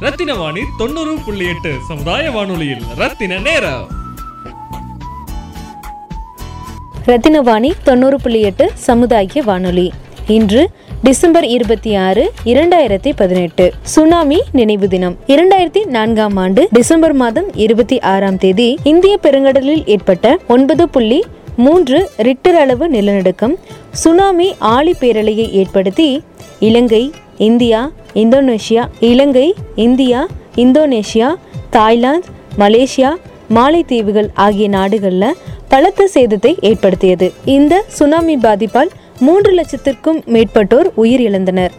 ரத்தின வாணி தொண்ணூறு புள்ளி எட்டு சமுதாய வானொலியில். ரத்தின நேரம். ரத்தினவாணி தொண்ணூறு புள்ளி எட்டு சமுதாய வானொலி. இன்று டிசம்பர் இருபத்தி ஆறு இரண்டாயிரத்தி பதினெட்டு. சுனாமி நினைவு தினம். இரண்டாயிரத்தி நான்காம் ஆண்டு டிசம்பர் மாதம் இருபத்தி ஆறாம் தேதி இந்திய பெருங்கடலில் ஏற்பட்ட ஒன்பது புள்ளி மூன்று ரிக்டர் அளவு நிலநடுக்கம் சுனாமி ஆழி பேரலையை ஏற்படுத்தி Ilangai India Indonesia Ilangai India Indonesia Thailand Malaysia மாலைத்தீவுகள் ஆகிய நாடுகளில் பலத்த சேதத்தை ஏற்படுத்தியது. இந்த சுனாமி பாதிப்பால் மூன்று லட்சத்திற்கும் மேற்பட்டோர் உயிரிழந்தனர்.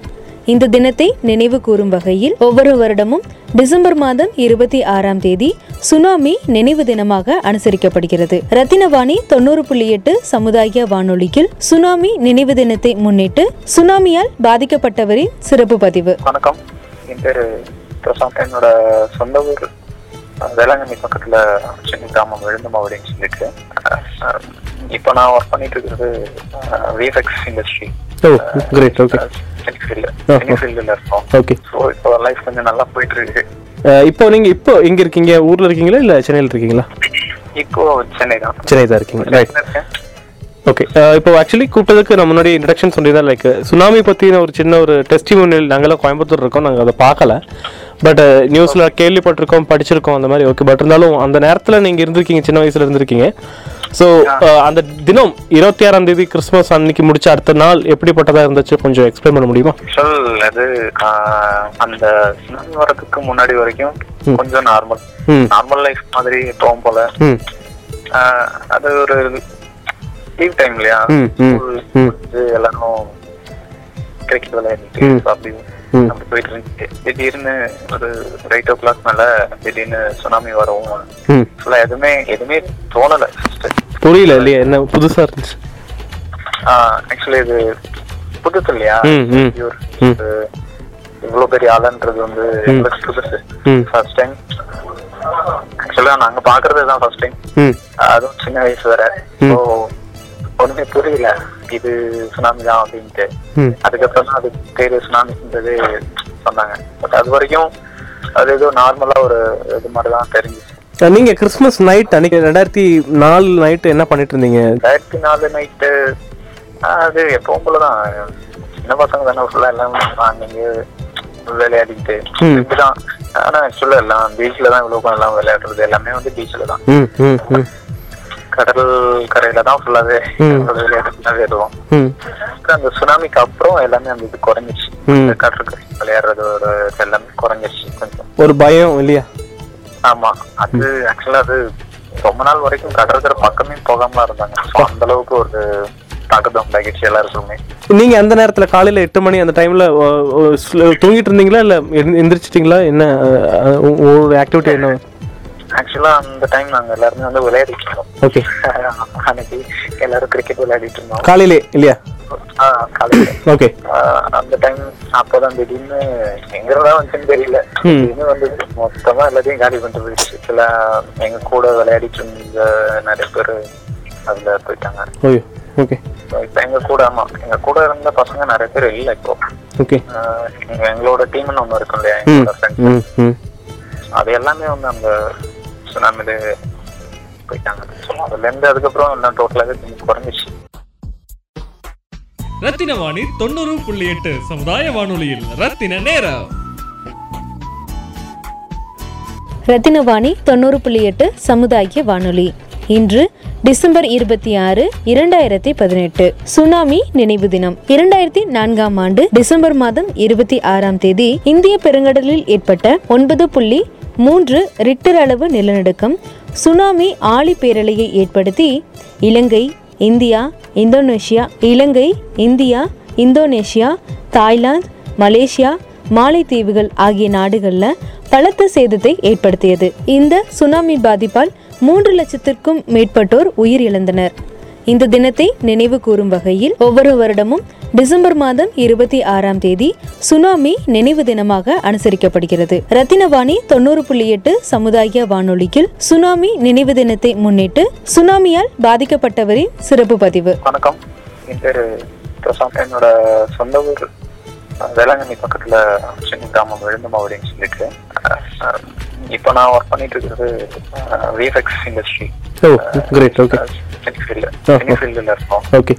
இந்த தினத்தை நினைவு கூறும் வகையில் ஒவ்வொரு வருடமும் டிசம்பர் மாதம் இருபத்தி ஆறாம் தேதி சுனாமி நினைவு தினமாக அனுசரிக்கப்படுகிறது. ரத்தினவாணி தொண்ணூறு புள்ளி எட்டு சமுதாய வானொலியில் சுனாமி நினைவு தினத்தை முன்னிட்டு சுனாமியால் பாதிக்கப்பட்டவரின் சிறப்பு பதிவு. வணக்கம். என் பேரு பிரசாந்த் என்னோட சொந்த ஊர் வேளாங்கண்ணி பக்கத்துல சென்னை கிராமம் விழுந்தமாவடின்னு சொல்லிட்டு இப்போ நான் ஒர்க் பண்ணிட்டு இருக்கிறது VFX industry great okay okay so இப்போ லைஃப் கொஞ்சம் நல்லா போயிட்டு இருக்கு இப்போ நீங்க இப்போ எங்க இருக்கீங்க? ஊர்ல இருக்கீங்களா இல்ல சென்னையில் இருக்கீங்களா? இப்போ சென்னை தான். சென்னை தான் இருக்கீங்க. ரைட் ஓகே இப்போ ஆக்சுவலி கூப்பிட்டதுக்கு நான் முன்னாடி இன்ட்ரடக்ஷன் சொல்லியிருந்தேன் லைக் சுனாமி பற்றின ஒரு சின்ன ஒரு டெஸ்டிமோனியல் நாங்களாம் கோயம்புத்தூர் இருக்கோம் நாங்கள் அதை பார்க்கல. பட் நியூஸில் கேள்விப்பட்டிருக்கோம் படிச்சிருக்கோம் அந்த மாதிரி ஓகே பட் இருந்தாலும் அந்த நேரத்தில் நீங்கள் இருந்திருக்கீங்க சின்ன வயசில் இருந்திருக்கீங்க. ஸோ அந்த தினம் இருபத்தி ஆறாம் தேதி கிறிஸ்மஸ் அன்னைக்கு முடிச்ச அடுத்த நாள் எப்படிப்பட்டதாக இருந்துச்சு? கொஞ்சம் எக்ஸ்பிளைன் பண்ண முடியுமா? ஆக்சுவல் அது அந்த சுனாமி வரதுக்கு முன்னாடி வரைக்கும் கொஞ்சம் நார்மல் நார்மல் லைஃப் மாதிரி எப்பவும் போல. அது ஒரு லீவ் டைம் இல்லையா? ம், ம், School ம். முடிஞ்சு எல்லாரும் கிரிக்கெட் விளையாடிட்டு ம். அப்படி போயிட்டு இருந்துச்சு திடீர்னு ஒரு எயிட் ஓ கிளாக் மேல திடீர்னு சுனாமி வரும் ஃபுல்லா எதுவுமே எதுவுமே தோணல புரியல இல்லையா? என்ன புதுசாக இருந்துச்சு? ஆக்சுவலி இது புதுசு இல்லையா? இவ்வளவு பெரிய ஆளுன்றது வந்து எங்களுக்கு புதுசு. ஃபர்ஸ்ட் டைம் ஆக்சுவலா நாங்க பாக்குறது தான் ஃபர்ஸ்ட் டைம் அதுவும் சின்ன வயசு வேற. ஸோ ஒண்ணுமே புரியல. இது சுனாமி தான் அப்படின்ட்டு. அதுக்கப்புறம் தான் அது பேரு சுனாமின்றது சொன்னாங்க. பட் அது வரைக்கும் அது ஏதோ நார்மலா ஒரு இது மாதிரி தான் தெரிஞ்சிச்சு. நீங்க கிறிஸ்மஸ் நைட் அன்னைக்கு ரெண்டாயிரத்தி நாலு நைட் என்ன பண்ணிட்டு இருந்தீங்க? ரெண்டாயிரத்தி நாலு நைட்டு அது எப்பவும் போலதான் சின்ன பசங்க தானே ஃபுல்லா எல்லாம் அங்கங்க விளையாடிட்டு. இப்படிதான். ஆனா ஆக்சுவலா எல்லாம் பீச்ல தான் இவ்வளவு எல்லாம் விளையாடுறது. எல்லாமே வந்து பீச்ல தான். கடல் கரையில தான் ஃபுல்லாவே. விளையாடுறது விளையாடுவோம் அந்த சுனாமிக்கு அப்புறம் எல்லாமே அந்த இது குறைஞ்சிச்சு கடற்கரை விளையாடுறதோட எல்லாமே குறைஞ்சிருச்சு கொஞ்சம். ஒரு பயம் இல்லையா? ஆமா. அது ஆக்சுவலா அது ரொம்ப நாள் வரைக்கும் கடற்கரை பக்கமே போகாம இருந்தாங்க. அந்த அளவுக்கு ஒரு தாக்கத்தை உண்டாக்கிடுச்சு எல்லாருக்குமே. நீங்க அந்த நேரத்துல காலையில எட்டு மணி அந்த டைம்ல தூங்கிட்டு இருந்தீங்களா? இல்ல எந்~ எந்திரிச்சிட்டீங்களா? என்ன ஒரு ஆக்டிவிட்டி என்ன? ஆக்சுவலா அந்த டைம் நாங்க எல்லாருமே வந்து விளையாடிட்டு இருந்தோம். ஓகே அன்னைக்கு எல்லாரும் கிரிக்கெட் விளையாடிட்டு இருந்தோம். காலையிலே இல்லையா? காலையில. ஓகே அந்த டைம் அப்பதான் திடீர்னு எங்க இருந்தா வந்துச்சுன்னு தெரியல. திடீர்னு வந்து மொத்தமா எல்லாத்தையும் காலி பண்ணிட்டு போயிடுச்சு. சில எங்க கூட விளையாடிட்டு இருந்த நிறைய பேர் அதுல போயிட்டாங்க. ஓகே இப்ப எங்க கூட ஆமா எங்க கூட இருந்த பசங்க நிறைய பேர் இல்ல இப்போ. ஓகே எங்களோட டீம்னு ஒண்ணு இருக்கும் இல்லையா? எங்களோட ஃப்ரெண்ட்ஸ் அது எல்லாமே வந்து அந்த சுனாமில போயிட்டாங்க. So, அதுல இருந்து அதுக்கப்புறம் எல்லாம் டோட்டலாவே கொஞ்சம் குறைஞ்சிச்சு. ரத்தின வாணி தொண்ணூறு புள்ளி எட்டு சமுதாய வானொலியில் ரத்தின நேரம். ரத்தினவாணி தொண்ணூறு புள்ளி எட்டு சமுதாய வானொலி. இன்று டிசம்பர் இருபத்தி ஆறு இரண்டாயிரத்தி பதினெட்டு. சுனாமி நினைவு தினம். இரண்டாயிரத்தி நான்காம் ஆண்டு டிசம்பர் மாதம் இருபத்தி ஆறாம் தேதி இந்திய பெருங்கடலில் ஏற்பட்ட ஒன்பது புள்ளி மூன்று ரிக்டர் அளவு நிலநடுக்கம் சுனாமி ஆழி பேரலையை ஏற்படுத்தி Ilangai India Indonesia Ilangai India Indonesia Thailand Malaysia மாலைத்தீவுகள் ஆகிய நாடுகளில் பலத்த சேதத்தை ஏற்படுத்தியது. இந்த சுனாமி பாதிப்பால் மூன்று லட்சத்திற்கும் மேற்பட்டோர் உயிரிழந்தனர். இந்த தினத்தை நினைவு கூறும் வகையில் ஒவ்வொரு வருடமும் டிசம்பர் மாதம் இருபத்தி ஆறாம் தேதி சுனாமி நினைவு தினமாக அனுசரிக்கப்படுகிறது. ரத்தினவாணி தொண்ணூறு புள்ளி எட்டு சமுதாய வானொலியில் சுனாமி நினைவு தினத்தை முன்னிட்டு சுனாமியால் பாதிக்கப்பட்டவரின் சிறப்பு பதிவு. வணக்கம். என் பிரசாந்த். என்னோட சொந்த ஊர் வேளாங்கண்ணி பக்கத்துல சின்ன கிராமம் விழுந்தமாவடின்னு சொல்லிட்டு இப்போ நான் ஒர்க் பண்ணிட்டு இருக்கிறது VFX industry oh great okay செனிஃபீல்டு ஆ, செனிஃபீல்டில் இருக்கோம். ஓகே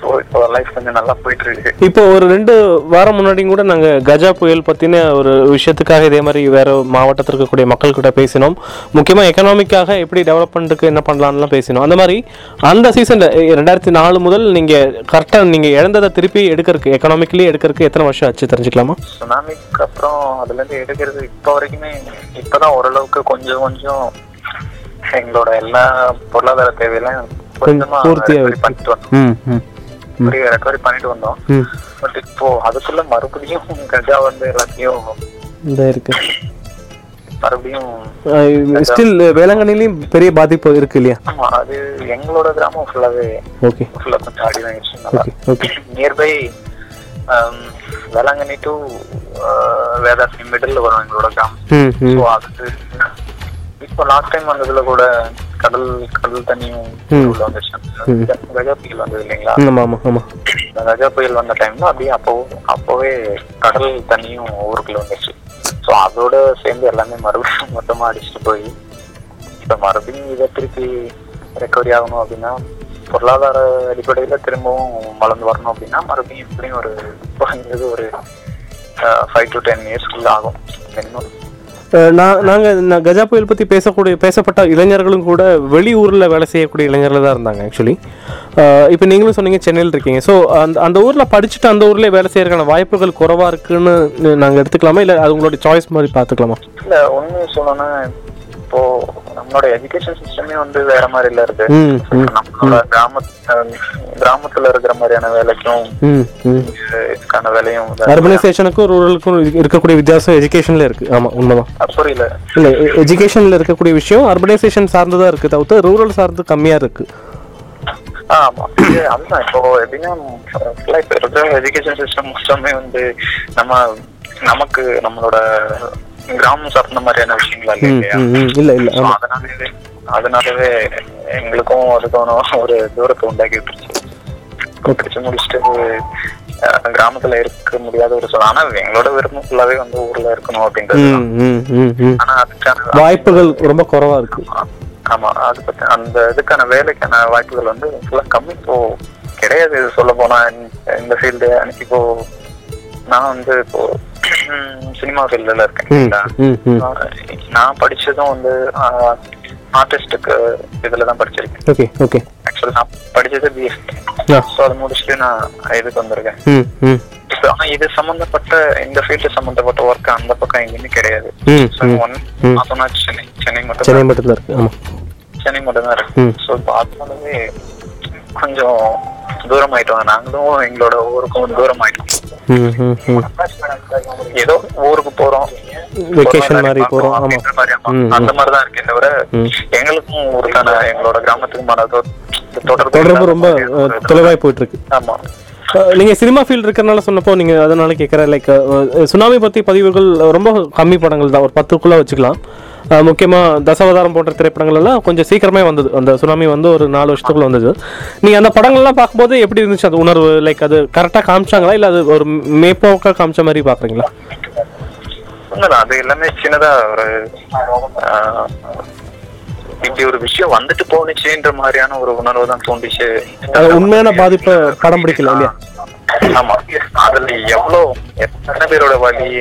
ஸோ இப்போ லைஃப் கொஞ்சம் நல்லா போயிட்டு இருக்கு இப்போ ஒரு ரெண்டு வாரம் முன்னாடியும் கூட நாங்கள் கஜா புயல் பற்றின ஒரு விஷயத்துக்காக இதே மாதிரி வேற மாவட்டத்தில் இருக்கக்கூடிய மக்கள் கிட்ட பேசினோம். முக்கியமாக எக்கனாமிக்காக எப்படி டெவலப்மெண்ட்டுக்கு என்ன பண்ணலாம்லாம் பேசினோம். அந்த மாதிரி அந்த சீசனில் ரெண்டாயிரத்தி நாலு முதல் நீங்கள் கரெக்டாக நீங்கள் இழந்ததை திருப்பி எடுக்கிறதுக்கு எக்கனாமிக்கலி எடுக்கிறதுக்கு எத்தனை வருஷம் ஆச்சு தெரிஞ்சுக்கலாமா? சுனாமிக்கு அப்புறம் அதுல இருந்து எடுக்கிறது இப்போ வரைக்குமே இப்பதான் ஓரளவுக்கு கொஞ்சம் கொஞ்சம் எங்களோட எல்லா பொருளாதார தேவையெல்லாம் கொஞ்சமா பூர்த்தியா பண்ணிட்டு வந்தோம். ம். ரெக்கவரி பண்ணிட்டு வந்தோம். பட் இப்போ அதுக்குள்ள மறுபடியும் கஜா வந்து எல்லாத்தையும் இருக்கு. மறுபடியும் ஸ்டில் வேளாங்கண்ணிலையும் பெரிய பாதிப்பு இருக்கு இல்லையா? ஆமா அது எங்களோட கிராமம் ஃபுல்லாவே ஓகே ஃபுல்லா கொஞ்சம் அடி வாங்கிடுச்சு நியர்பை வேளாங்கண்ணி டு வேதாசி மிடில் வரும் எங்களோட கிராமம். ஸோ அது இப்போ லாஸ்ட் டைம் வந்ததுல கூட கடல் கடல் தண்ணியும். உள்ள வந்துச்சு கஜா புயல் வந்தது இல்லைங்களா? ஆமாம் இந்த கஜா புயல் வந்த டைம்ல அப்படியே அப்போ அப்போவே கடல் தண்ணியும் ஊருக்குள்ள வந்துச்சு ஸோ அதோட சேர்ந்து எல்லாமே மறுபடியும் மொத்தமா அடிச்சுட்டு போய் இப்போ மறுபடியும் இதை திருப்பி ரெக்கவரி ஆகணும் அப்படின்னா பொருளாதார அடிப்படையில திரும்பவும் வளர்ந்து வரணும் அப்படின்னா மறுபடியும் எப்படியும் ஒரு ஒரு ஃபைவ் டு டென் இயர்ஸ்க்குள்ள ஆகும். மினிமம் நான் நாங்கள் நான் கஜா புயல் பற்றி பேசக்கூடிய பேசப்பட்ட இளைஞர்களும் கூட வெளியூரில் வேலை செய்யக்கூடிய இளைஞர்கள் தான் இருந்தாங்க ஆக்சுவலி இப்போ நீங்களும் சொன்னீங்க சென்னையில் இருக்கீங்க. ஸோ அந்த அந்த ஊரில் படிச்சுட்டு அந்த ஊர்லேயே வேலை செய்யறதுக்கான வாய்ப்புகள் குறைவாக இருக்குன்னு நாங்கள் எடுத்துக்கலாமா? இல்லை அது உங்களோட சாய்ஸ் மாதிரி பார்த்துக்கலாமா இல்லை ஒன்று சொல்லணும்னா இப்போ நம்மளோட எஜுகேஷன் சிஸ்டமே வந்து வேற மாதிரில இருக்கு. நம்மளோட கிராம அஹ் கிராமத்துல இருக்கிற மாதிரியான வேலைக்கும் இதுக்கான வேலையும். அர்பனைசேஷனுக்கும் ரூரலுக்கும் இருக்கக்கூடிய வித்தியாசம் எஜுகேஷனில் இருக்குது ஆமாம் உண்மைதான். புரியல. இல்லை எஜுகேஷனில் இருக்கக்கூடிய விஷயம் அர்பனைசேஷன் சார்ந்து தான் இருக்குது தவிர்த்து ரூரல் சார்ந்து கம்மியாக இருக்குது ஆ, ஆமா. அதுதான். இப்போ எப்படின்னா எஜுகேஷன் சிஸ்டம் மொத்தமே வந்து நம்ம நமக்கு நம்மளோட கிராமம் சார்ந்த மாதிரியான விஷயங்களா இல்லையா? இல்லை இல்லை அதனாலவே அதனாலவே எங்களுக்கும் அதுக்கான ஒரு தூரத்தை உண்டாக்கி விட்டுருச்சு. படிச்சு முடிச்சுட்டு கிராமத்துல இருக்க முடியாத ஒரு சூழல் ஆனா எங்களோட விருப்பம் ஃபுல்லாவே வந்து ஊர்ல இருக்கணும் அப்படின்றது ஆனா அதுக்கான வாய்ப்புகள் ரொம்ப குறைவாக இருக்குது ஆமா அது பத்தி அந்த இதுக்கான வேலைக்கான வாய்ப்புகள் வந்து ஃபுல்லா கம்மி. இப்போ கிடையாது சொல்ல போனா இந்த- இந்த ஃபீல்டு எனக்கு இப்போ நான் வந்து இப்போ சினிமா ஃபீல்டுல இருக்கேன் நான் படிச்சதும் வந்து ஆர்டிஸ்டுக்கு இதுல தான் படிச்சிருக்கேன். ஓகே ஓகே ஆக்சுவலி நான் படிச்சது பிஎஸ்சி ஸோ அதை முடிச்சுட்டு நான் இதுக்கு வந்திருக்கேன். ஆனா இது சம்பந்தப்பட்ட இந்த ஃபீல்டு சம்பந்தப்பட்ட ஒர்க் அந்த பக்கம் எங்கேயுமே கிடையாது. ம் ஸோ ம் ஒன் ம். பார்த்தோம்னா சென்னை சென்னை மட்டும் சென்னை மட்டும்தான் இருக்குது ஆமாம் சென்னை மட்டும் தான் இருக்கு. ஸோ அதனாலவே கொஞ்சம் தூரம் ஆயிட்டோம் நாங்களும் எங்களோட ஊருக்கும் தூரம் ஆயிட்டோம் ஏதோ ஊருக்கு போறோம் வெக்கேஷன் போறோம், மாதிரி எல்லாரையும் போகிறோம் பார்க்கிறோம் ஆமாம் அப்படின்ற மாதிரி, ஆமா. ம், ம். அந்த மாதிரி தான் இருக்கே தவிர. எங்களுக்கும் ஊருக்கான எங்களோட கிராமத்துக்குமான தொடர்பு ரொம்ப. தொலைவாய் போயிட்டு இருக்கு ஆமா நீங்க சினிமா ஃபீல்ட் இருக்கறனால சொன்னப்போ நீங்க அதனால கேட்குறேன் லைக் சுனாமி பத்தி பதிவுகள் ரொம்ப கம்மி படங்கள் தான் ஒரு பத்துக்குள்ள வச்சுக்கலாம் அஹ் முக்கியமா தசவதாரம் போன்ற திரைப்படங்கள் எல்லாம் கொஞ்சம் சீக்கிரமே வந்தது. அந்த சுனாமி வந்து ஒரு நாலு வருஷத்துக்குள்ள வந்தது. நீங்க அந்த படங்கள்லாம் பார்க்கும்போது எப்படி இருந்துச்சு? அந்த உணர்வு லைக் அது கரெக்டாக காமிச்சாங்களா? இல்லை அது ஒரு மேப்போக்கா காமிச்ச மாதிரி பார்க்குறீங்களா? அது எல்லாமே சின்னதா ஒரு இப்படி ஒரு விஷயம் வந்துட்டு போனுச்சுன்ற மாதிரியான ஒரு உணர்வு தான் தோண்டிச்சு அது உண்மையான பாதிப்பை படம் பிடிக்கல இல்லையா? ஆமா. அதுல எவ்வளவு எத்தனை பேரோட வலி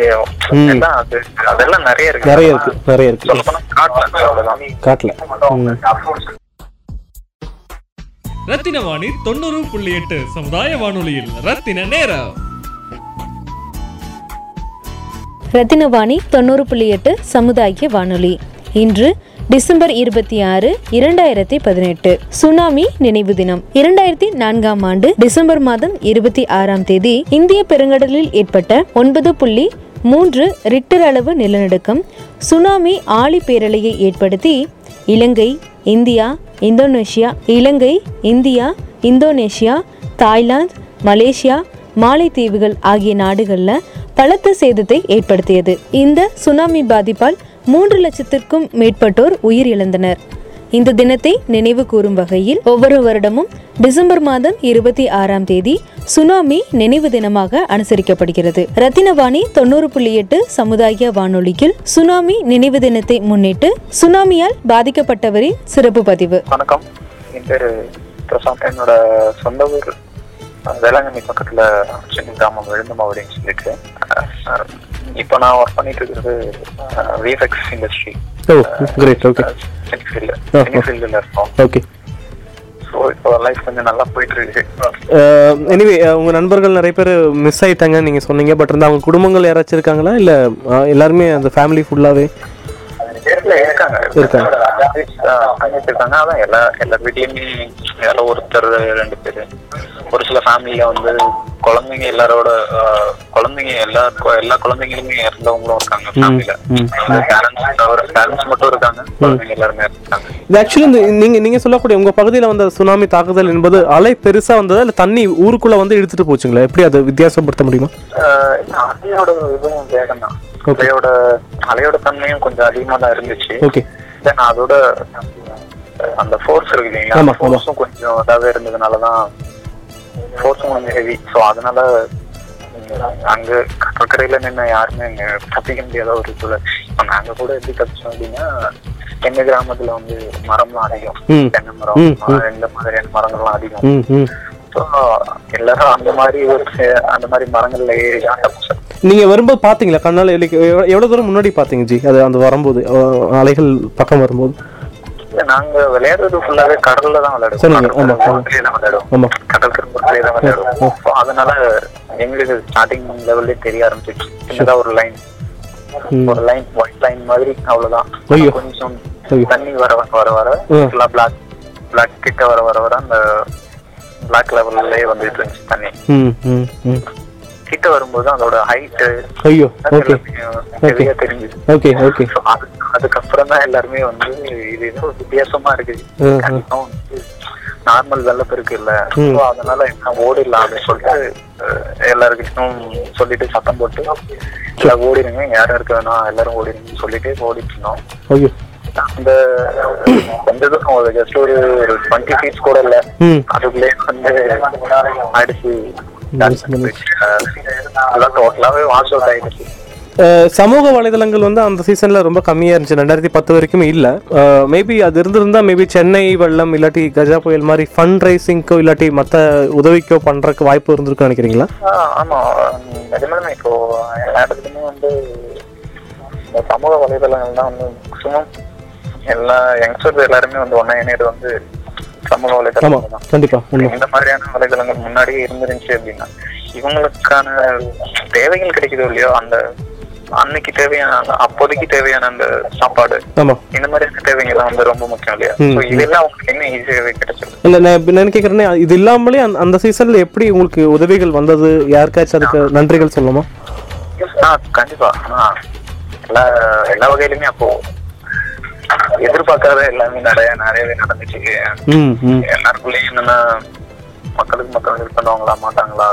ம். எல்லாம் அது அதெல்லாம் நிறைய இருக்கு. நிறைய இருக்கு நிறைய இருக்கு. சொல்லப்போனா காட்டல அவ்வளவுதான். காட்டல. ம். ரத்தின வாணி தொண்ணூறு புள்ளி எட்டு சமுதாய வானொலியில். ரத்தின நேரம். ரத்தினவாணி தொண்ணூறு புள்ளி எட்டு சமுதாய வானொலி. இன்று டிசம்பர் இருபத்தி ஆறு இரண்டாயிரத்தி பதினெட்டு. சுனாமி நினைவு தினம். இரண்டாயிரத்தி நான்காம் ஆண்டு டிசம்பர் மாதம் இருபத்தி ஆறாம் தேதி இந்திய பெருங்கடலில் ஏற்பட்ட ஒன்பது புள்ளி மூன்று ரிக்டர் அளவு நிலநடுக்கம் சுனாமி ஆழி பேரலையை ஏற்படுத்தி Ilangai India Indonesia Ilangai India Indonesia Thailand Malaysia மாலைத்தீவுகள் ஆகிய நாடுகளில் பலத்த சேதத்தை ஏற்படுத்தியது. இந்த சுனாமி பாதிப்பால் மூன்று லட்சத்திற்கும் மேற்பட்டோர் உயிரிழந்தனர். இந்த தினத்தை நினைவு கூறும் வகையில் ஒவ்வொரு வருடமும் டிசம்பர் மாதம் இருபத்தி ஆறாம் தேதி சுனாமி நினைவு தினமாக அனுசரிக்கப்படுகிறது. ரத்தினவாணி தொண்ணூறு புள்ளி எட்டு சமுதாய வானொலியில் சுனாமி நினைவு தினத்தை முன்னிட்டு சுனாமியால் பாதிக்கப்பட்டவரின் சிறப்பு பதிவு. வணக்கம். என் பிரசாந்த். என்னோட சொந்த ஊர் வேளாங்கண்ணி பக்கத்துல சின்ன கிராமம் விழுந்தமாவடின்னு சொல்லிட்டு இப்போ நான் ஒர்க் பண்ணிட்டு இருக்கிறது VFX industry oh great okay. சென்னிஃபீல்டில் இருக்கோம். ஓகே எனிவே உங்கள் நண்பர்கள் நிறைய பேர் மிஸ் ஆயிட்டாங்கன்னு நீங்கள் சொன்னீங்க. பட் இருந்தால் அவங்க குடும்பங்கள் யாராச்சும் இருக்காங்களா? இல்லை எல்லாருமே அந்த ஃபேமிலி ஃபுல்லாகவே இல்ல, இருக்காங்க. இருக்காங்க. ஆஹ், தங்கச்சி இருக்காங்க அதான் எல்லா எல்லா வீட்லயுமே யாரோ ஒருத்தர் ரெண்டு பேரு. ஒரு சில ஃபேமிலில வந்து குழந்தைங்க எல்லாரோட குழந்தைங்க எல்லா எல்லா குழந்தைங்களுமே இறந்தவங்களும் இருக்காங்க ஃபேமிலில. பேரண்ட்ஸ் பேரண்ட்ஸ் மட்டும் இருக்காங்க. குழந்தைங்க எல்லாருமே இருக்காங்க. இது ஆக்சுவலி இந்த நீங்கள் நீங்கள் சொல்லக்கூடிய உங்கள் பகுதியில் வந்த சுனாமி தாக்குதல் என்பது அலை பெருசாக வந்ததா இல்லை தண்ணி ஊருக்குள்ளே வந்து இழுத்துட்டு போச்சுங்களா? எப்படி அதை வித்தியாசப்படுத்த முடியுமா? அலையோட இதுவும் வேகம் தான் அலையோட அலையோட தன்மையும் கொஞ்சம் அதிகமா தான் இருந்துச்சு தென் அதோட அந்த ஃபோர்ஸ் இருக்கு இல்லைங்களா. ஃபோர்ஸும் கொஞ்சம் இதாவே இருந்ததுனாலதான் ஃபோர்ஸும் கொஞ்சம் ஹெவி ஸோ அதனால அங்க கடற்கரையில நின்று யாருமே அங்க தப்பிக்க முடியாத ஒரு சூழல். இப்போ நாங்க கூட எப்படி தப்பிச்சோம் அப்படின்னா எங்க கிராமத்துல வந்து மரம்லாம் அதிகம். தென்னை மரம். இந்த மாதிரியான மரங்கள்லாம் அதிகம். ஸோ எல்லாரும் அந்த மாதிரி ஒரு அந்த மாதிரி மரங்கள்ல ஏறி தப்பிச்சோம் நீங்கள் வரும்போது பார்த்தீங்களா கண்ணால் like எவ்வ- எவ்வளோ தூரம் முன்னாடி பார்த்தீங்க ஜி? அது அந்த வரும்போது அலைகள் பக்கம் வரும்போது? நாங்க விளையாடுறது ஃபுல்லாவே கடல்ல தான் விளையாடுவோம். ஆமா. ஓரத்திலேயே தான் விளையாடுவோம். அதனால எங்களுக்கு ஸ்டார்டிங் லெவல்லே தெரிய ஆரம்பிச்சிச்சு சின்னதா ஒரு லைன் ஒரு லைன் ஒயிட் லைன் மாதிரி அவ்வளவுதான். கொஞ்சம். தண்ணி வர வர வர. ஃபுல்லா பிளாக் பிளாக் கிட்ட வர வர வர அந்த பிளாக் லெவல்லே வந்துட்டு இருந்துச்சு தண்ணி கிட்ட வரும்போது அதோட ஹைட் ஐயோ ஓகே சரியா தெரிஞ்சுது. ஓகே ஓகே அதுக்கப்புறம் தான் எல்லாருமே வந்து இது ஏதோ வித்தியாசமா இருக்கு நார்மல் வெள்ளப்பெருக்கு இல்ல. So, அதனால என்ன ஓடிடலாம் அப்படின்னு சொல்லிட்டு எல்லாருக்கிட்டும் சொல்லிட்டு சத்தம் போட்டு ஓடிடுங்க. யாரும் இருக்க வேணாம் எல்லாரும் ஓடிடுங்கன்னு சொல்லிட்டு ஓடிட்டு இருந்தோம். அந்த கொஞ்ச தூரம் ஒரு ஜஸ்ட் ஒரு டுவெண்ட்டி ஃபீட்ஸ் கூட இல்ல. அதுக்குள்ளே வந்து அடிச்சு Nice, nice. அதான் டோட்டலாவே வாஷ் அவுட் ஆயிடுச்சு. அஹ், சமூக வலைதளங்கள் வந்து அந்த சீசனில் ரொம்ப கம்மியாக இருந்துச்சு. ரெண்டாயிரத்தி பத்து வரைக்கும் இல்லை. மேபி அது இருந்திருந்தா மேபி சென்னை வெள்ளம் இல்லாட்டி கஜா புயல் மாதிரி ஃபண்ட் ரைசிங்க்கோ இல்லாட்டி மற்ற உதவிக்கோ பண்ணுறக்கு வாய்ப்பு இருந்திருக்குன்னு நினைக்கிறீங்களா? ஆ, ஆமா. உம், நிஜமாலுமே இப்போ எல்லா இடத்துலயுமே வந்து சமூக வலைதளங்கள் தான் வந்து எல்லா யங்ஸ்டர்ஸ் எல்லாருமே வந்து ஒன்னா இணையது வந்து சமூக கண்டிப்பாக உண்மை. இந்த மாதிரியான வலைதளங்கள் முன்னாடியே இருந்துருந்துச்சு அப்படின்னா இவங்களுக்கான தேவைகள் கிடைக்குதோ இல்லையோ அந்த அன்னைக்கு தேவையான அப்போதைக்கு தேவையான அந்த சாப்பாடு இந்த மாதிரியான தேவைகள்லாம் வந்து ரொம்ப முக்கியம் இல்லையா? இதெல்லாம் அவங்களுக்கு என்ன ஈஸியாகவே கிடைச்சிருக்கு? இல்லை நான் என்ன கேட்குறேன்னா இது இல்லாமலே அந்த சீசனில் எப்படி உங்களுக்கு உதவிகள் வந்தது? யாருக்காச்சும் அதுக்கு நன்றிகள் சொல்லணுமா? ஆ கண்டிப்பா. எல்லா எல்லா வகையிலுமே அப்போ எதிர்பார்க்காத எல்லாமே நிறைய நிறையவே நடந்துச்சு எல்லாருக்குள்ளேயும் என்னன்னா மக்களுக்கு மக்கள் ஹெல்ப் பண்ணுவாங்களா மாட்டாங்களா?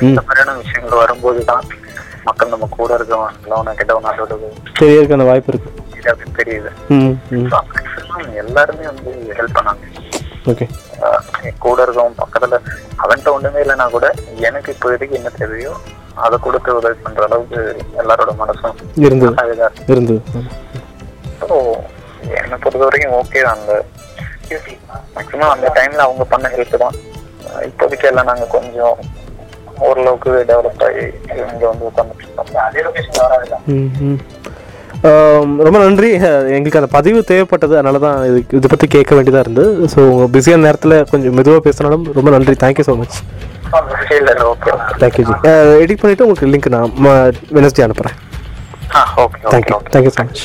இந்த மாதிரியான விஷயங்கள் வரும்போது தான் மக்கள் நம்ம கூட இருக்கவன் கெட்டவனா அந்த வாய்ப்பு இருக்கு. தெரியுது. எல்லாருமே வந்து ஹெல்ப் பண்ணாங்க. கூட இருக்கவன் பக்கத்துல அவன்கிட்ட ஒண்ணுமே இல்லைன்னா கூட எனக்கு இப்போதைக்கு என்ன தேவையோ அதை கொடுத்து உதவி பண்ற அளவுக்கு எல்லாரோட மனசும் இருந்தது. இருந்தது. ஸோ என்னை பொறுத்த வரைக்கும் ஓகே அந்த மேக்ஸிமம் அந்த டைம்ல அவங்க பண்ண ஹெல்ப் தான். இப்போதைக்கு எல்லாம் நாங்க கொஞ்சம் ஓரளவுக்கு டெவலப் ஆகி இங்க வந்து உட்காந்துட்டு இருக்கோம். ரொம்ப நன்றி. எங்களுக்கு அந்த பதிவு தேவைப்பட்டது அதனால தான் இது இதை பற்றி கேட்க வேண்டியதாக இருந்தது. ஸோ உங்கள் பிஸியான நேரத்தில் கொஞ்சம் மெதுவாக பேசினாலும் ரொம்ப நன்றி. Thank you so much thank you ji edit பண்ணிவிட்டு உங்களுக்கு லிங்க் நான் வெனஸ்டே அனுப்புகிறேன் ஆ okay okay thank you thank you so much